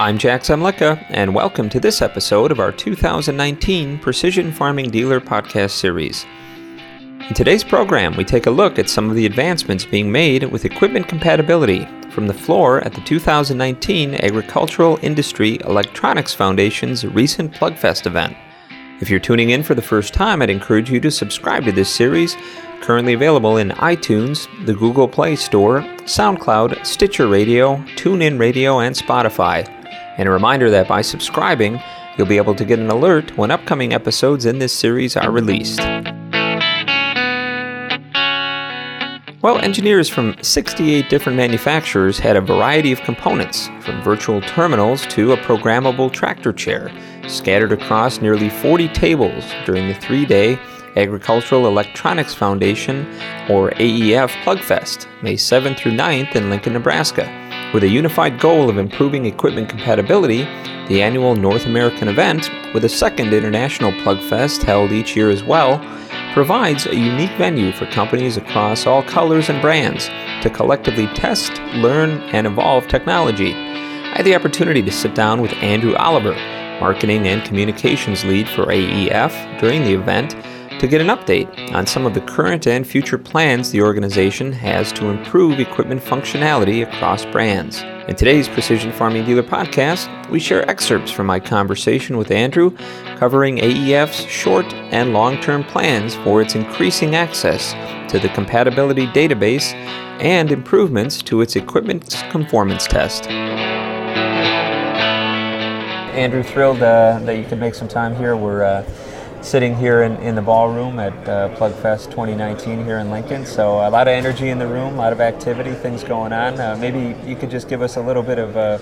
I'm Jack Zemlicka, and welcome to this episode of our 2019 Precision Farming Dealer podcast series. In today's program, we take a look at some of the advancements being made with equipment compatibility from the floor at the 2019 Agricultural Industry Electronics Foundation's recent Plugfest event. If you're tuning in for the first time, I'd encourage you to subscribe to this series, currently available in iTunes, the Google Play Store, SoundCloud, Stitcher Radio, TuneIn Radio, and Spotify. And a reminder that by subscribing, you'll be able to get an alert when upcoming episodes in this series are released. Well, engineers from 68 different manufacturers had a variety of components, from virtual terminals to a programmable tractor chair, scattered across nearly 40 tables during the three day Agricultural Electronics Foundation, or AEF Plugfest, May 7th through 9th in Lincoln, Nebraska. With a unified goal of improving equipment compatibility, the annual North American event, with a second international Plugfest held each year as well, provides a unique venue for companies across all colors and brands to collectively test, learn, and evolve technology. I had the opportunity to sit down with Andrew Oliver, marketing and communications lead for AEF, during the event to get an update on some of the current and future plans the organization has to improve equipment functionality across brands. In today's Precision Farming Dealer podcast, we share excerpts from my conversation with Andrew covering AEF's short and long term plans for its increasing access to the compatibility database and improvements to its equipment's conformance test. Andrew, thrilled uh, that you could make some time here. We're uh, sitting here in, in the ballroom at uh, Plugfest 2019 here in Lincoln. So a lot of energy in the room, a lot of activity, things going on. Uh, maybe you could just give us a little bit of uh,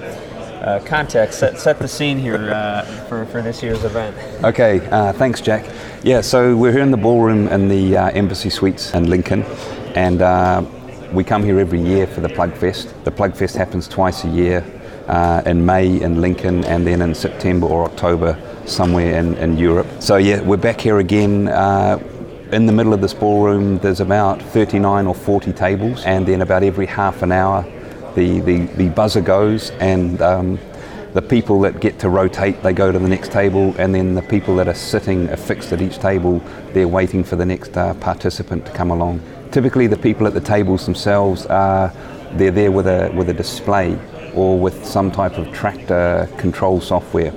uh context, set, set the scene here uh, for, for this year's event. Okay, uh, thanks, Jack. Yeah, so we're here in the ballroom in the Embassy Suites in Lincoln, and we come here every year for the Plugfest. The Plugfest happens twice a year. In May in Lincoln, and then in September or October somewhere in, in Europe. So yeah, we're back here again. Uh, in the middle of this ballroom, there's about 39 or 40 tables, and then about every half an hour, the, the, the buzzer goes, and um, the people that get to rotate, they go to the next table, and then the people that are sitting affixed at each table, they're waiting for the next uh, participant to come along. Typically, the people at the tables themselves are they're there with a with a display or with some type of tractor control software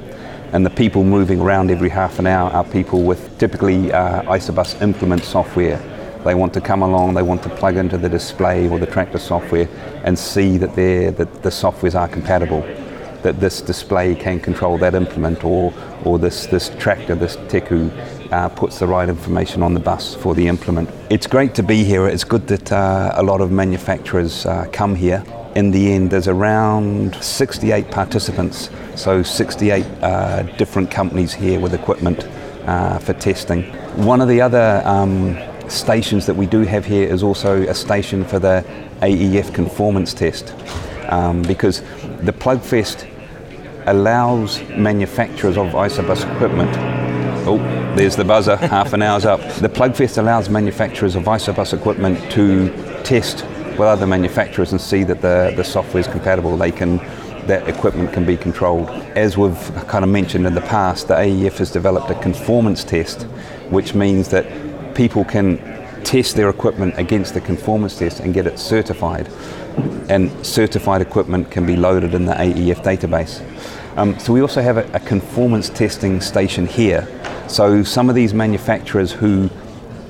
and the people moving around every half an hour are people with typically uh, Isobus implement software. They want to come along, they want to plug into the display or the tractor software and see that, that the softwares are compatible, that this display can control that implement or, or this, this tractor, this TECU, uh, puts the right information on the bus for the implement. It's great to be here. It's good that uh, a lot of manufacturers uh, come here in the end, there's around 68 participants, so 68 uh, different companies here with equipment uh, for testing. One of the other um, stations that we do have here is also a station for the AEF conformance test, um, because the Plugfest allows manufacturers of Isobus equipment. Oh, there's the buzzer, half an hour's up. The Plugfest allows manufacturers of Isobus equipment to test with other manufacturers and see that the, the software is compatible. They can that equipment can be controlled. As we've kind of mentioned in the past, the AEF has developed a conformance test, which means that people can test their equipment against the conformance test and get it certified. And certified equipment can be loaded in the AEF database. Um, so we also have a, a conformance testing station here. So some of these manufacturers who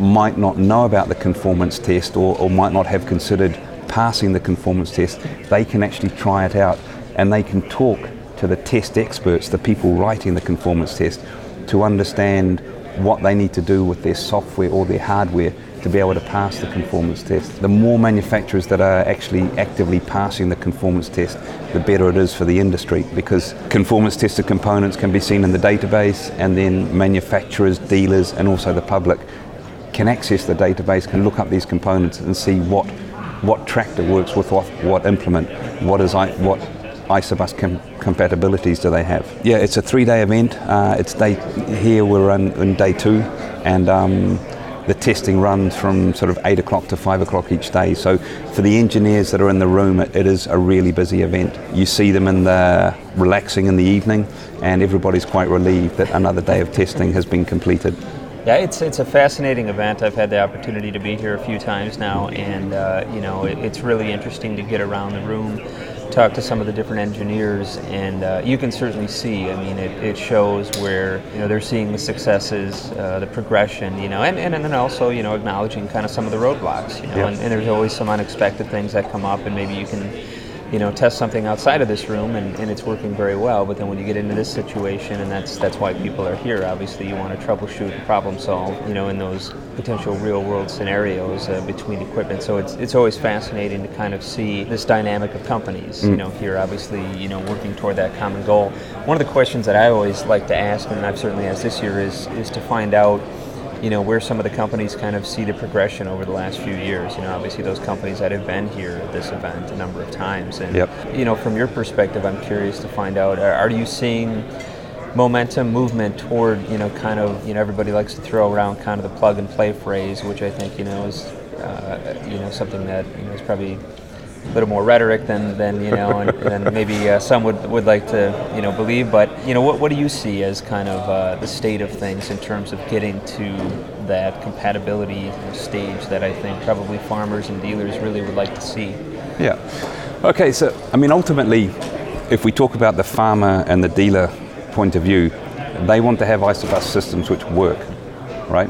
might not know about the conformance test or, or might not have considered passing the conformance test, they can actually try it out and they can talk to the test experts, the people writing the conformance test, to understand what they need to do with their software or their hardware to be able to pass the conformance test. The more manufacturers that are actually actively passing the conformance test, the better it is for the industry because conformance tested components can be seen in the database and then manufacturers, dealers, and also the public can access the database, can look up these components and see what what tractor works with what, what implement, what is I, what Isobus com- compatibilities do they have? Yeah, it's a three-day event. Uh, it's day here we're on, in day two, and um, the testing runs from sort of 8 o'clock to 5 o'clock each day. So for the engineers that are in the room, it, it is a really busy event. You see them in the relaxing in the evening, and everybody's quite relieved that another day of testing has been completed. Yeah, it's it's a fascinating event. I've had the opportunity to be here a few times now, and uh, you know it, it's really interesting to get around the room, talk to some of the different engineers, and uh, you can certainly see. I mean, it, it shows where you know they're seeing the successes, uh, the progression, you know, and, and and then also you know acknowledging kind of some of the roadblocks, you know, Yeah. and, and there's always some unexpected things that come up, and maybe you can you know, test something outside of this room and, and it's working very well. But then when you get into this situation, and that's that's why people are here. Obviously, you want to troubleshoot and problem solve, you know, in those potential real world scenarios uh, between equipment. So it's it's always fascinating to kind of see this dynamic of companies, you know, here obviously, you know, working toward that common goal. One of the questions that I always like to ask, and I've certainly asked this year, is is to find out you know where some of the companies kind of see the progression over the last few years. You know, obviously those companies that have been here at this event a number of times, and Yep. you know, from your perspective, I'm curious to find out: are, are you seeing momentum, movement toward you know, kind of you know, everybody likes to throw around kind of the plug and play phrase, which I think you know is uh, you know something that you know is probably a little more rhetoric than, than you know, and, than maybe uh, some would, would like to you know believe. But you know, what, what do you see as kind of uh, the state of things in terms of getting to that compatibility stage that I think probably farmers and dealers really would like to see? Yeah. Okay, so I mean, ultimately, if we talk about the farmer and the dealer point of view, they want to have isobus systems which work, right?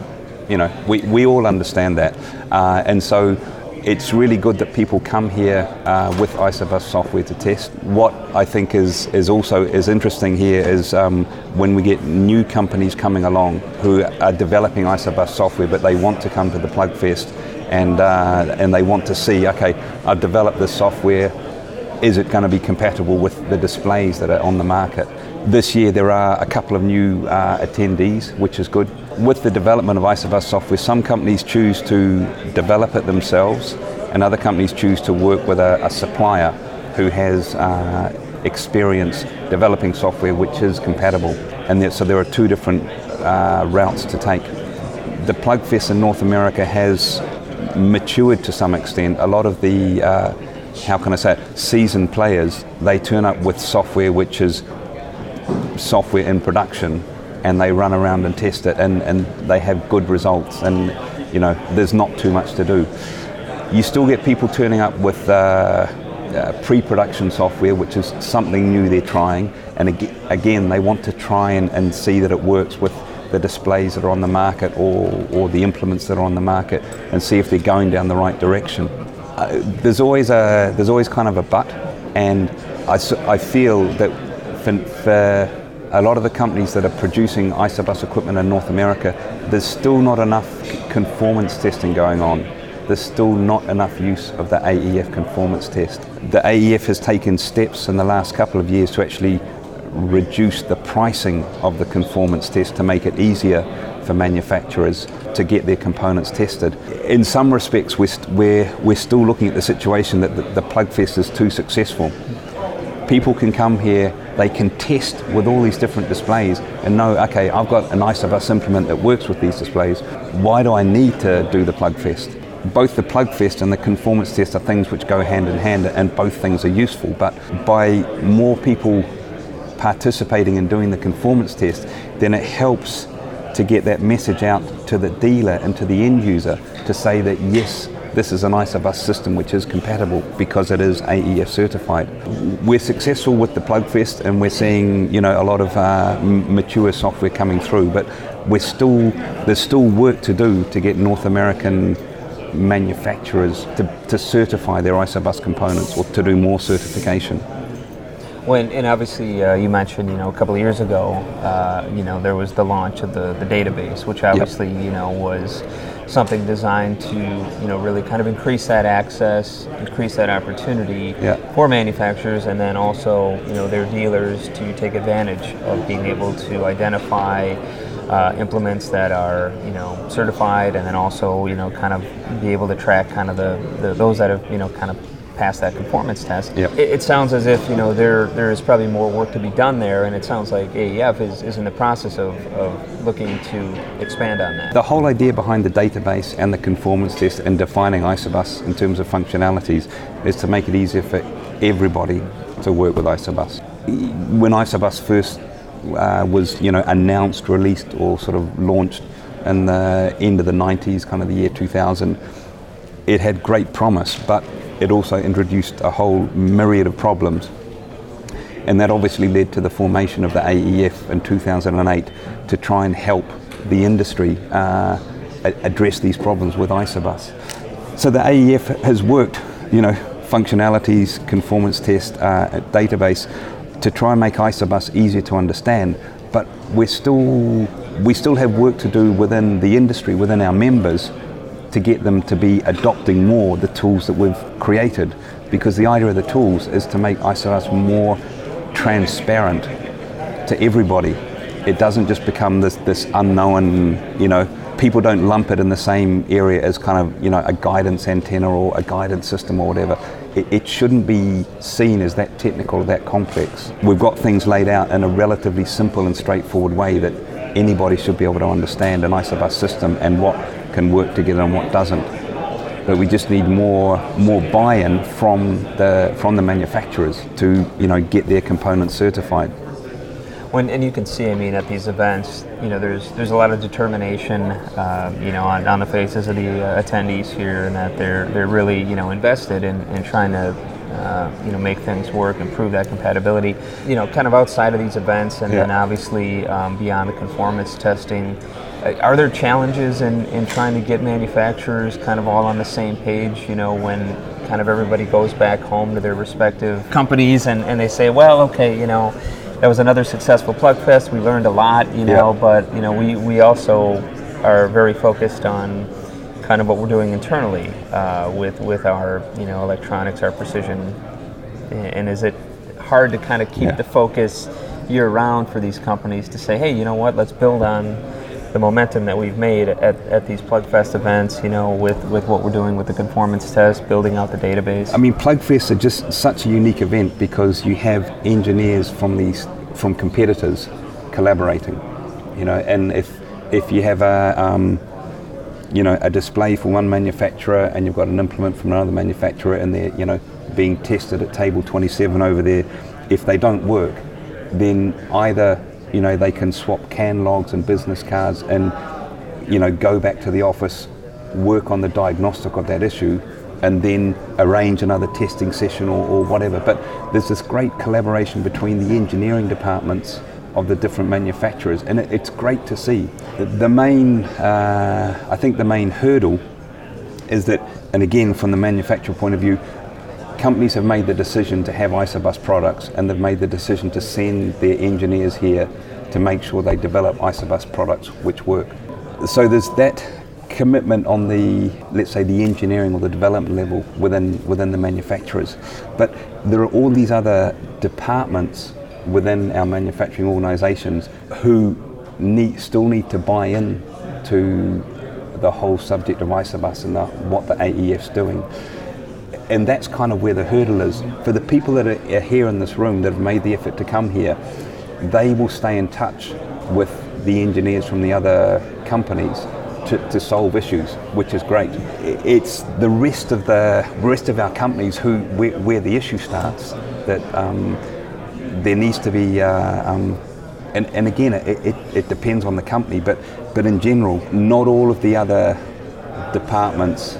You know, we, we all understand that. Uh, and so it's really good that people come here uh, with isobus software to test. What I think is, is also is interesting here is um, when we get new companies coming along who are developing isobus software, but they want to come to the Plugfest and uh, and they want to see, okay, I've developed this software. Is it going to be compatible with the displays that are on the market? This year there are a couple of new uh, attendees, which is good. With the development of Isobus software, some companies choose to develop it themselves, and other companies choose to work with a, a supplier who has uh, experience developing software which is compatible. And there, so there are two different uh, routes to take the Plugfest in North America has matured to some extent. A lot of the, uh, how can I say it, seasoned players, they turn up with software which is software in production and they run around and test it and, and they have good results and you know there's not too much to do. You still get people turning up with uh, uh, pre-production software which is something new they're trying and ag- again they want to try and, and see that it works with the displays that are on the market or, or the implements that are on the market and see if they're going down the right direction. Uh, there's always a there's always kind of a but and I, I feel that for, for a lot of the companies that are producing isobus equipment in North America, there's still not enough conformance testing going on. There's still not enough use of the AEF conformance test. The AEF has taken steps in the last couple of years to actually reduce the pricing of the conformance test to make it easier for manufacturers to get their components tested. In some respects, we're, st- we're, we're still looking at the situation that the, the Plugfest is too successful people can come here, they can test with all these different displays and know, okay, I've got an Isobus implement that works with these displays. Why do I need to do the Plugfest? Both the Plugfest and the conformance test are things which go hand in hand and both things are useful. But by more people participating in doing the conformance test, then it helps to get that message out to the dealer and to the end user to say that yes, this is an Isobus system which is compatible because it is AEF certified. We're successful with the Plugfest and we're seeing you know a lot of uh, mature software coming through, but we're still there's still work to do to get North American manufacturers to, to certify their Isobus components or to do more certification. When, and obviously, uh, you mentioned, you know, a couple of years ago, uh, you know, there was the launch of the, the database, which obviously, you know, was something designed to, you know, really kind of increase that access, increase that opportunity Yeah. for manufacturers, and then also, you know, their dealers to take advantage of being able to identify uh, implements that are, you know, certified, and then also, you know, kind of be able to track kind of the, the those that have, you know, kind of pass that conformance test. Yep. It, it sounds as if you know there there is probably more work to be done there, and it sounds like AEF is, is in the process of, of looking to expand on that. The whole idea behind the database and the conformance test and defining Isobus in terms of functionalities is to make it easier for everybody to work with Isobus. When Isobus first uh, was you know announced, released, or sort of launched in the end of the 90s, kind of the year 2000, it had great promise, but it also introduced a whole myriad of problems. And that obviously led to the formation of the AEF in 2008 to try and help the industry uh, address these problems with Isobus. So the AEF has worked, you know, functionalities, conformance test, uh, database to try and make Isobus easier to understand. But we're still, we still have work to do within the industry, within our members, to get them to be adopting more the tools that we've created. Because the idea of the tools is to make ISOS more transparent to everybody. It doesn't just become this, this unknown, you know, people don't lump it in the same area as kind of, you know, a guidance antenna or a guidance system or whatever it, it, shouldn't be seen as that technical or that complex. We've got things laid out in a relatively simple and straightforward way that anybody should be able to understand an Isobus system and what can work together and what doesn't. But we just need more more buy-in from the from the manufacturers to you know get their components certified when and you can see, I mean, at these events, you know, there's there's a lot of determination, um, you know, on, on the faces of the uh, attendees here, and that they're they're really you know invested in, in trying to. Uh, you know, make things work, improve that compatibility. You know, kind of outside of these events, and yeah. then obviously um, beyond the conformance testing, uh, are there challenges in, in trying to get manufacturers kind of all on the same page? You know, when kind of everybody goes back home to their respective companies and, and they say, well, okay, you know, that was another successful plug fest. We learned a lot, you know, yeah. but you know, we, we also are very focused on kind of what we're doing internally uh, with with our you know electronics, our precision, and is it hard to kind of keep yeah. the focus year round for these companies to say, hey, you know what, let's build on the momentum that we've made at, at these PlugFest events, you know, with, with what we're doing with the conformance test, building out the database? I mean, PlugFests are just such a unique event because you have engineers from these from competitors collaborating, you know, and if if you have a um, you know a display for one manufacturer and you've got an implement from another manufacturer and they're you know being tested at table 27 over there, if they don't work, then either you know they can swap CAN logs and business cards and you know go back to the office work on the diagnostic of that issue and then arrange another testing session or, or, whatever. But there's this great collaboration between the engineering departments of the different manufacturers and it, it's great to see. The, main uh, I think the main hurdle is that and again from the manufacturer point of view companies have made the decision to have Isobus products and they've made the decision to send their engineers here to make sure they develop Isobus products which work. So there's that commitment on the let's say the engineering or the development level within within the manufacturers. But there are all these other departments within our manufacturing organizations who need still need to buy in to the whole subject of Isobus and the, what the AEF's doing and that's kind of where the hurdle is. For the people that are here in this room that have made the effort to come here, they will stay in touch with the engineers from the other companies to, to solve issues, which is great. It's the rest of the rest of our companies who where, where the issue starts that um, there needs to be. Uh, um, and, and again, it, it, it depends on the company, but but in general, not all of the other departments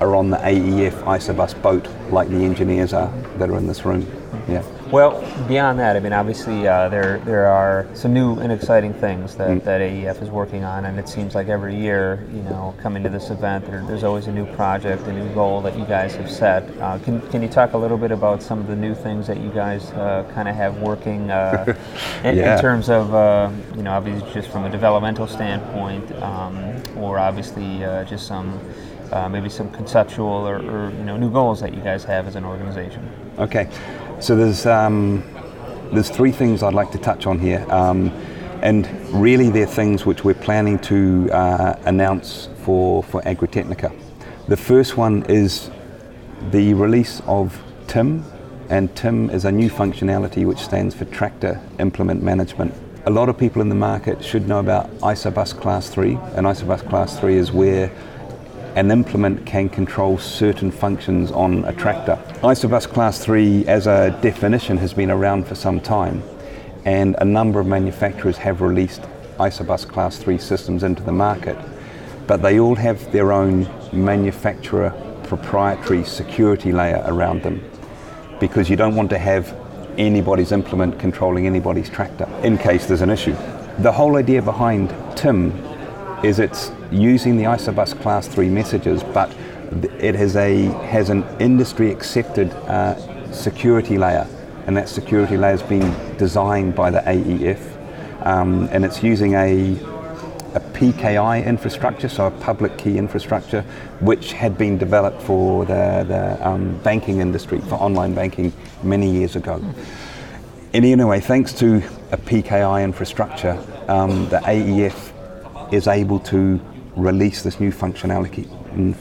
are on the AEF Isobus boat like the engineers are that are in this room. Yeah. Well, beyond that, I mean, obviously uh, there there are some new and exciting things that, mm. that AEF is working on, and it seems like every year, you know, coming to this event, there, there's always a new project, a new goal that you guys have set. Uh, can can you talk a little bit about some of the new things that you guys uh, kind of have working uh, in, yeah. in, terms of, uh, you know, obviously just from a developmental standpoint, um, or obviously uh, just some uh, maybe some conceptual or, or, you know new goals that you guys have as an organization. Okay, so there's um, there's three things I'd like to touch on here, um, and really they're things which we're planning to uh, announce for for Agritechnica. The first one is the release of TIM, and TIM is a new functionality which stands for Tractor Implement Management. A lot of people in the market should know about Isobus Class 3, and Isobus Class 3 is where an implement can control certain functions on a tractor. Isobus Class 3 as a definition has been around for some time and a number of manufacturers have released Isobus Class 3 systems into the market, but they all have their own manufacturer proprietary security layer around them because you don't want to have anybody's implement controlling anybody's tractor in case there's an issue. The whole idea behind TIM is it's using the Isobus Class 3 messages, but it has a has an industry accepted uh, security layer, and that security layer has been designed by the AEF, um, and it's using a a PKI infrastructure, so a public key infrastructure, which had been developed for the, the um, banking industry, for online banking many years ago. And anyway, thanks to a PKI infrastructure, um, the AEF is able to release this new functionality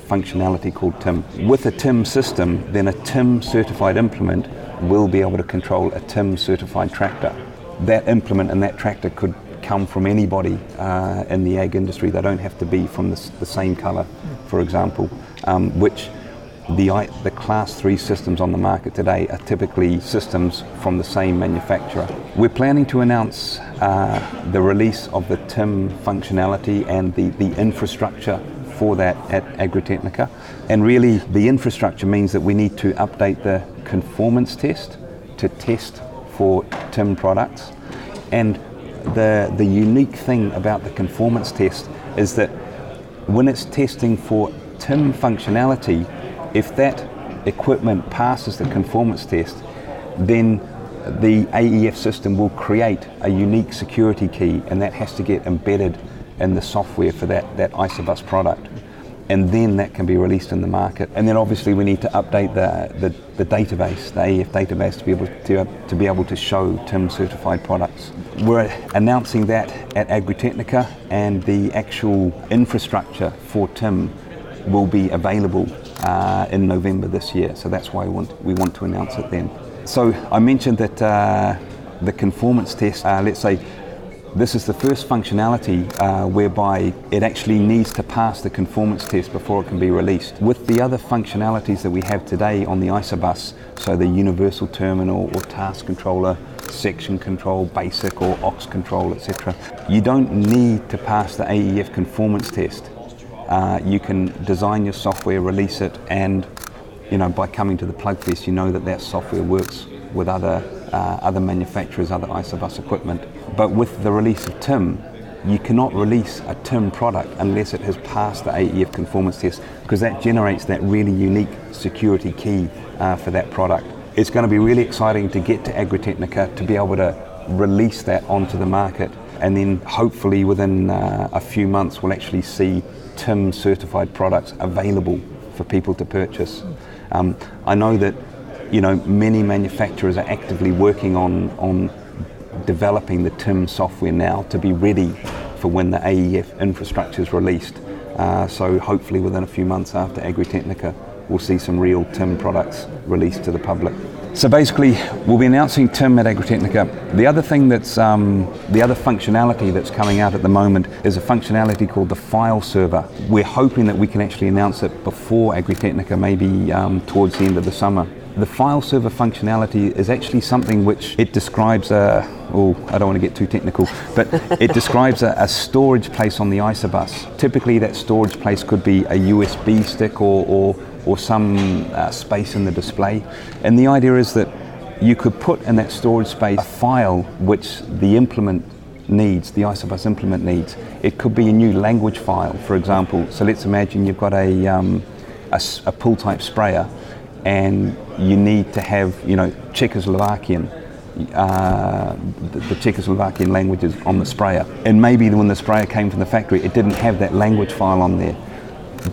functionality called TIM. With a TIM system, then a TIM certified implement will be able to control a TIM certified tractor. That implement and that tractor could come from anybody uh, in the ag industry. They don't have to be from the, the same colour, for example, um, which the, the class 3 systems on the market today are typically systems from the same manufacturer. We're planning to announce uh, the release of the TIM functionality and the, the infrastructure for that at Agritechnica. And really, the infrastructure means that we need to update the conformance test to test for TIM products. And the, the unique thing about the conformance test is that when it's testing for TIM functionality, if that equipment passes the conformance test, then the AEF system will create a unique security key, and that has to get embedded in the software for that, that Isobus product. And then that can be released in the market. And then obviously we need to update the, the, the database, the AEF database, to be able to, to be able to show TIM certified products. We're announcing that at Agritechnica, and the actual infrastructure for TIM will be available uh, in November this year. So that's why we want, we want to announce it then. So I mentioned that uh, the conformance test, uh, let's say this is the first functionality uh, whereby it actually needs to pass the conformance test before it can be released. With the other functionalities that we have today on the Isobus, so the universal terminal or task controller, section control, basic or aux control, etc., you don't need to pass the AEF conformance test uh, you can design your software, release it, and you know by coming to the Plugfest, you know that that software works with other uh, other manufacturers, other Isobus equipment. But with the release of TIM, you cannot release a TIM product unless it has passed the AEF conformance test because that generates that really unique security key uh, for that product. It's going to be really exciting to get to Agritechnica to be able to release that onto the market and then hopefully within uh, a few months we'll actually see TIM certified products available for people to purchase. Um, I know that you know many manufacturers are actively working on on developing the TIM software now to be ready for when the AEF infrastructure is released. Uh, so hopefully within a few months after Agritechnica, we'll see some real TIM products released to the public. So basically, we'll be announcing TIM at Agritechnica. The other thing that's, um, the other functionality that's coming out at the moment is a functionality called the file server. We're hoping that we can actually announce it before Agritechnica, maybe um, towards the end of the summer. The file server functionality is actually something which it describes a, oh, I don't want to get too technical, but it describes a, a, storage place on the Isobus. Typically, that storage place could be a USB stick or, or or some uh, space in the display. And the idea is that you could put in that storage space a file which the implement needs, the Isobus implement needs. It could be a new language file, for example. So let's imagine you've got a, um, a, a pull type sprayer and you need to have, you know, Czechoslovakian. Uh, the, the, Czechoslovakian languages on the sprayer. And maybe when the sprayer came from the factory, it didn't have that language file on there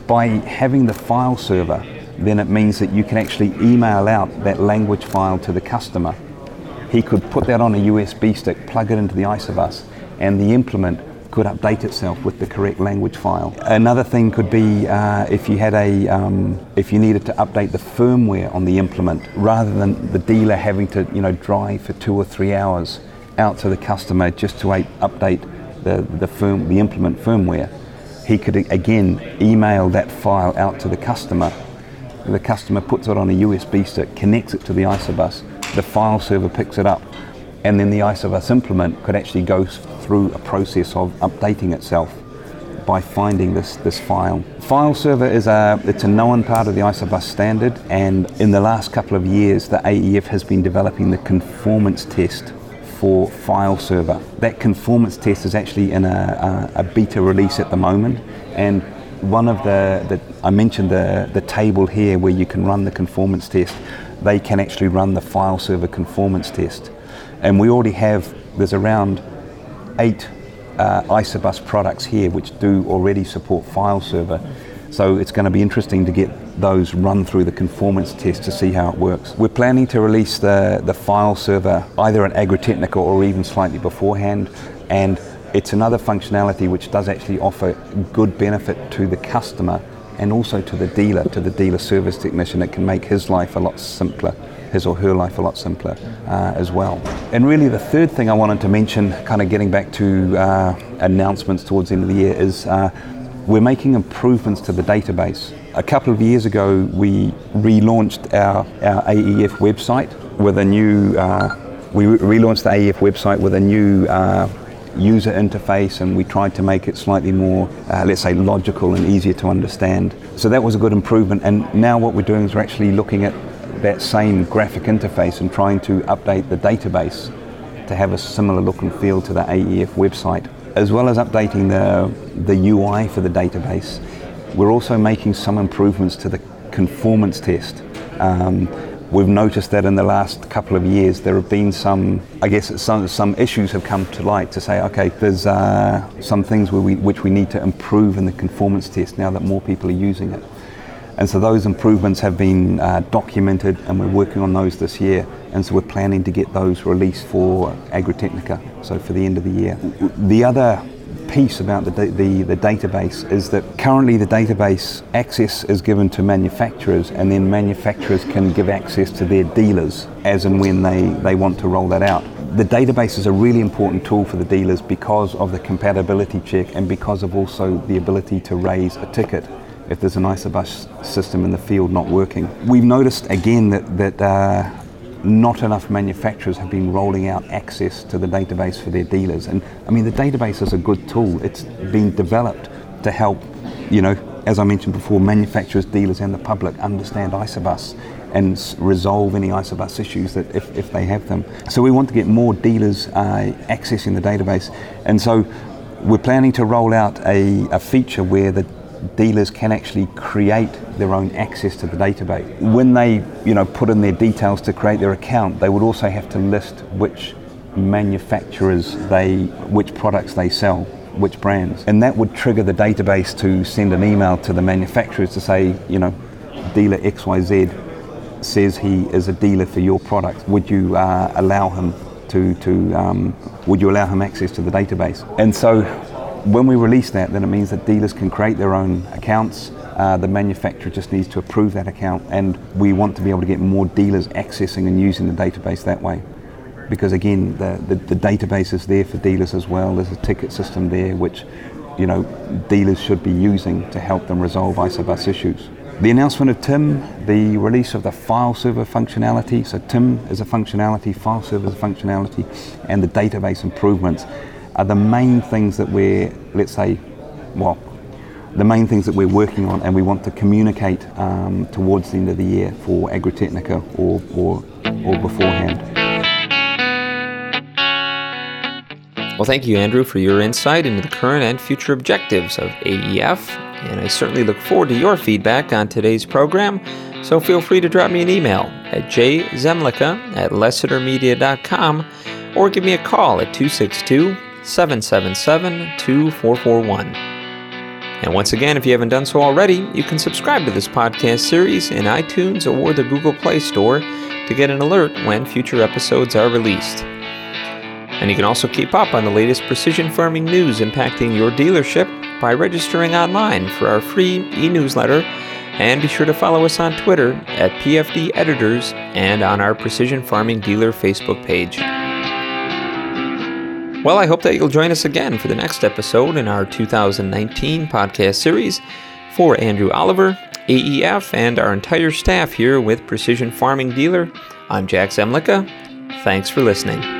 by having the file server, then it means that you can actually email out that language file to the customer. He could put that on a USB stick, plug it into the Isobus, and the implement could update itself with the correct language file. Another thing could be uh, if you had a um, if you needed to update the firmware on the implement rather than the dealer having to you know drive for two or three hours out to the customer just to update the the firm the implement firmware. He could again email that file out to the customer. The customer puts it on a USB stick, connects it to the Isobus. The file server picks it up and then the Isobus implement could actually go through a process of updating itself by finding this, this file. File server is a it's a known part of the Isobus standard and in the last couple of years the AEF has been developing the conformance test for file server. That conformance test is actually in a, a, a beta release at the moment and one of the, the I mentioned the, the table here where you can run the conformance test. They can actually run the file server conformance test. And we already have, there's around eight uh, Isobus products here which do already support file server. So it's going to be interesting to get those run through the conformance test to see how it works. We're planning to release the, the file server either at Agritechnica or even slightly beforehand. And it's another functionality which does actually offer good benefit to the customer and also to the dealer, to the dealer service technician. It can make his life a lot simpler his or her life a lot simpler uh, as well. And really, the third thing I wanted to mention, kind of getting back to uh, announcements towards the end of the year, is uh, we're making improvements to the database. A couple of years ago, we relaunched our, our AEF website with a new. Uh, we relaunched the AEF website with a new uh, user interface and we tried to make it slightly more, uh, let's say, logical and easier to understand. So that was a good improvement. And now what we're doing is we're actually looking at that same graphic interface and trying to update the database to have a similar look and feel to the AEF website, as well as updating the, the UI for the database. We're also making some improvements to the conformance test. Um, we've noticed that in the last couple of years there have been some, I guess, some, some issues have come to light to say, okay, there's uh, some things we, which we need to improve in the conformance test now that more people are using it. And so those improvements have been uh, documented and we're working on those this year. And so we're planning to get those released for Agritechnica, so for the end of the year. The other piece about the, the, the, database is that currently the database access is given to manufacturers and then manufacturers can give access to their dealers as and when they, they want to roll that out. The database is a really important tool for the dealers because of the compatibility check and because of also the ability to raise a ticket if there's an Isobus system in the field not working. We've noticed again that, that uh, not enough manufacturers have been rolling out access to the database for their dealers. And I mean, the database is a good tool. It's been developed to help, you know, as I mentioned before, manufacturers, dealers, and the public understand Isobus and resolve any Isobus issues that if, if they have them. So we want to get more dealers uh, accessing the database. And so we're planning to roll out a, a feature where the dealers can actually create their own access to the database. When they, you know, put in their details to create their account, they would also have to list which manufacturers they, which products they sell, which brands, and that would trigger the database to send an email to the manufacturers to say, you know, dealer XYZ says he is a dealer for your product. Would you uh, allow him to, to um, would you allow him access to the database? And so when we release that, then it means that dealers can create their own accounts. Uh, the manufacturer just needs to approve that account, and we want to be able to get more dealers accessing and using the database that way. Because again, the, the, the database is there for dealers as well. There's a ticket system there, which you know dealers should be using to help them resolve Isobus issues. The announcement of TIM, the release of the file server functionality. So TIM is a functionality, file server is a functionality, and the database improvements are the main things that we're, let's say, well, the main things that we're working on and we want to communicate um, towards the end of the year for Agritechnica or, or, or beforehand. Well, thank you, Andrew, for your insight into the current and future objectives of AEF. And I certainly look forward to your feedback on today's program. So feel free to drop me an email at jzemlicka at lessitermedia.com or give me a call at 262 777 2441. And once again, if you haven't done so already, you can subscribe to this podcast series in iTunes or the Google Play Store to get an alert when future episodes are released. And you can also keep up on the latest precision farming news impacting your dealership by registering online for our free e newsletter. And be sure to follow us on Twitter at PFD Editors and on our Precision Farming Dealer Facebook page. Well, I hope that you'll join us again for the next episode in our 2019 podcast series. For Andrew Oliver, AEF, and our entire staff here with Precision Farming Dealer, I'm Jack Zemlicka. Thanks for listening.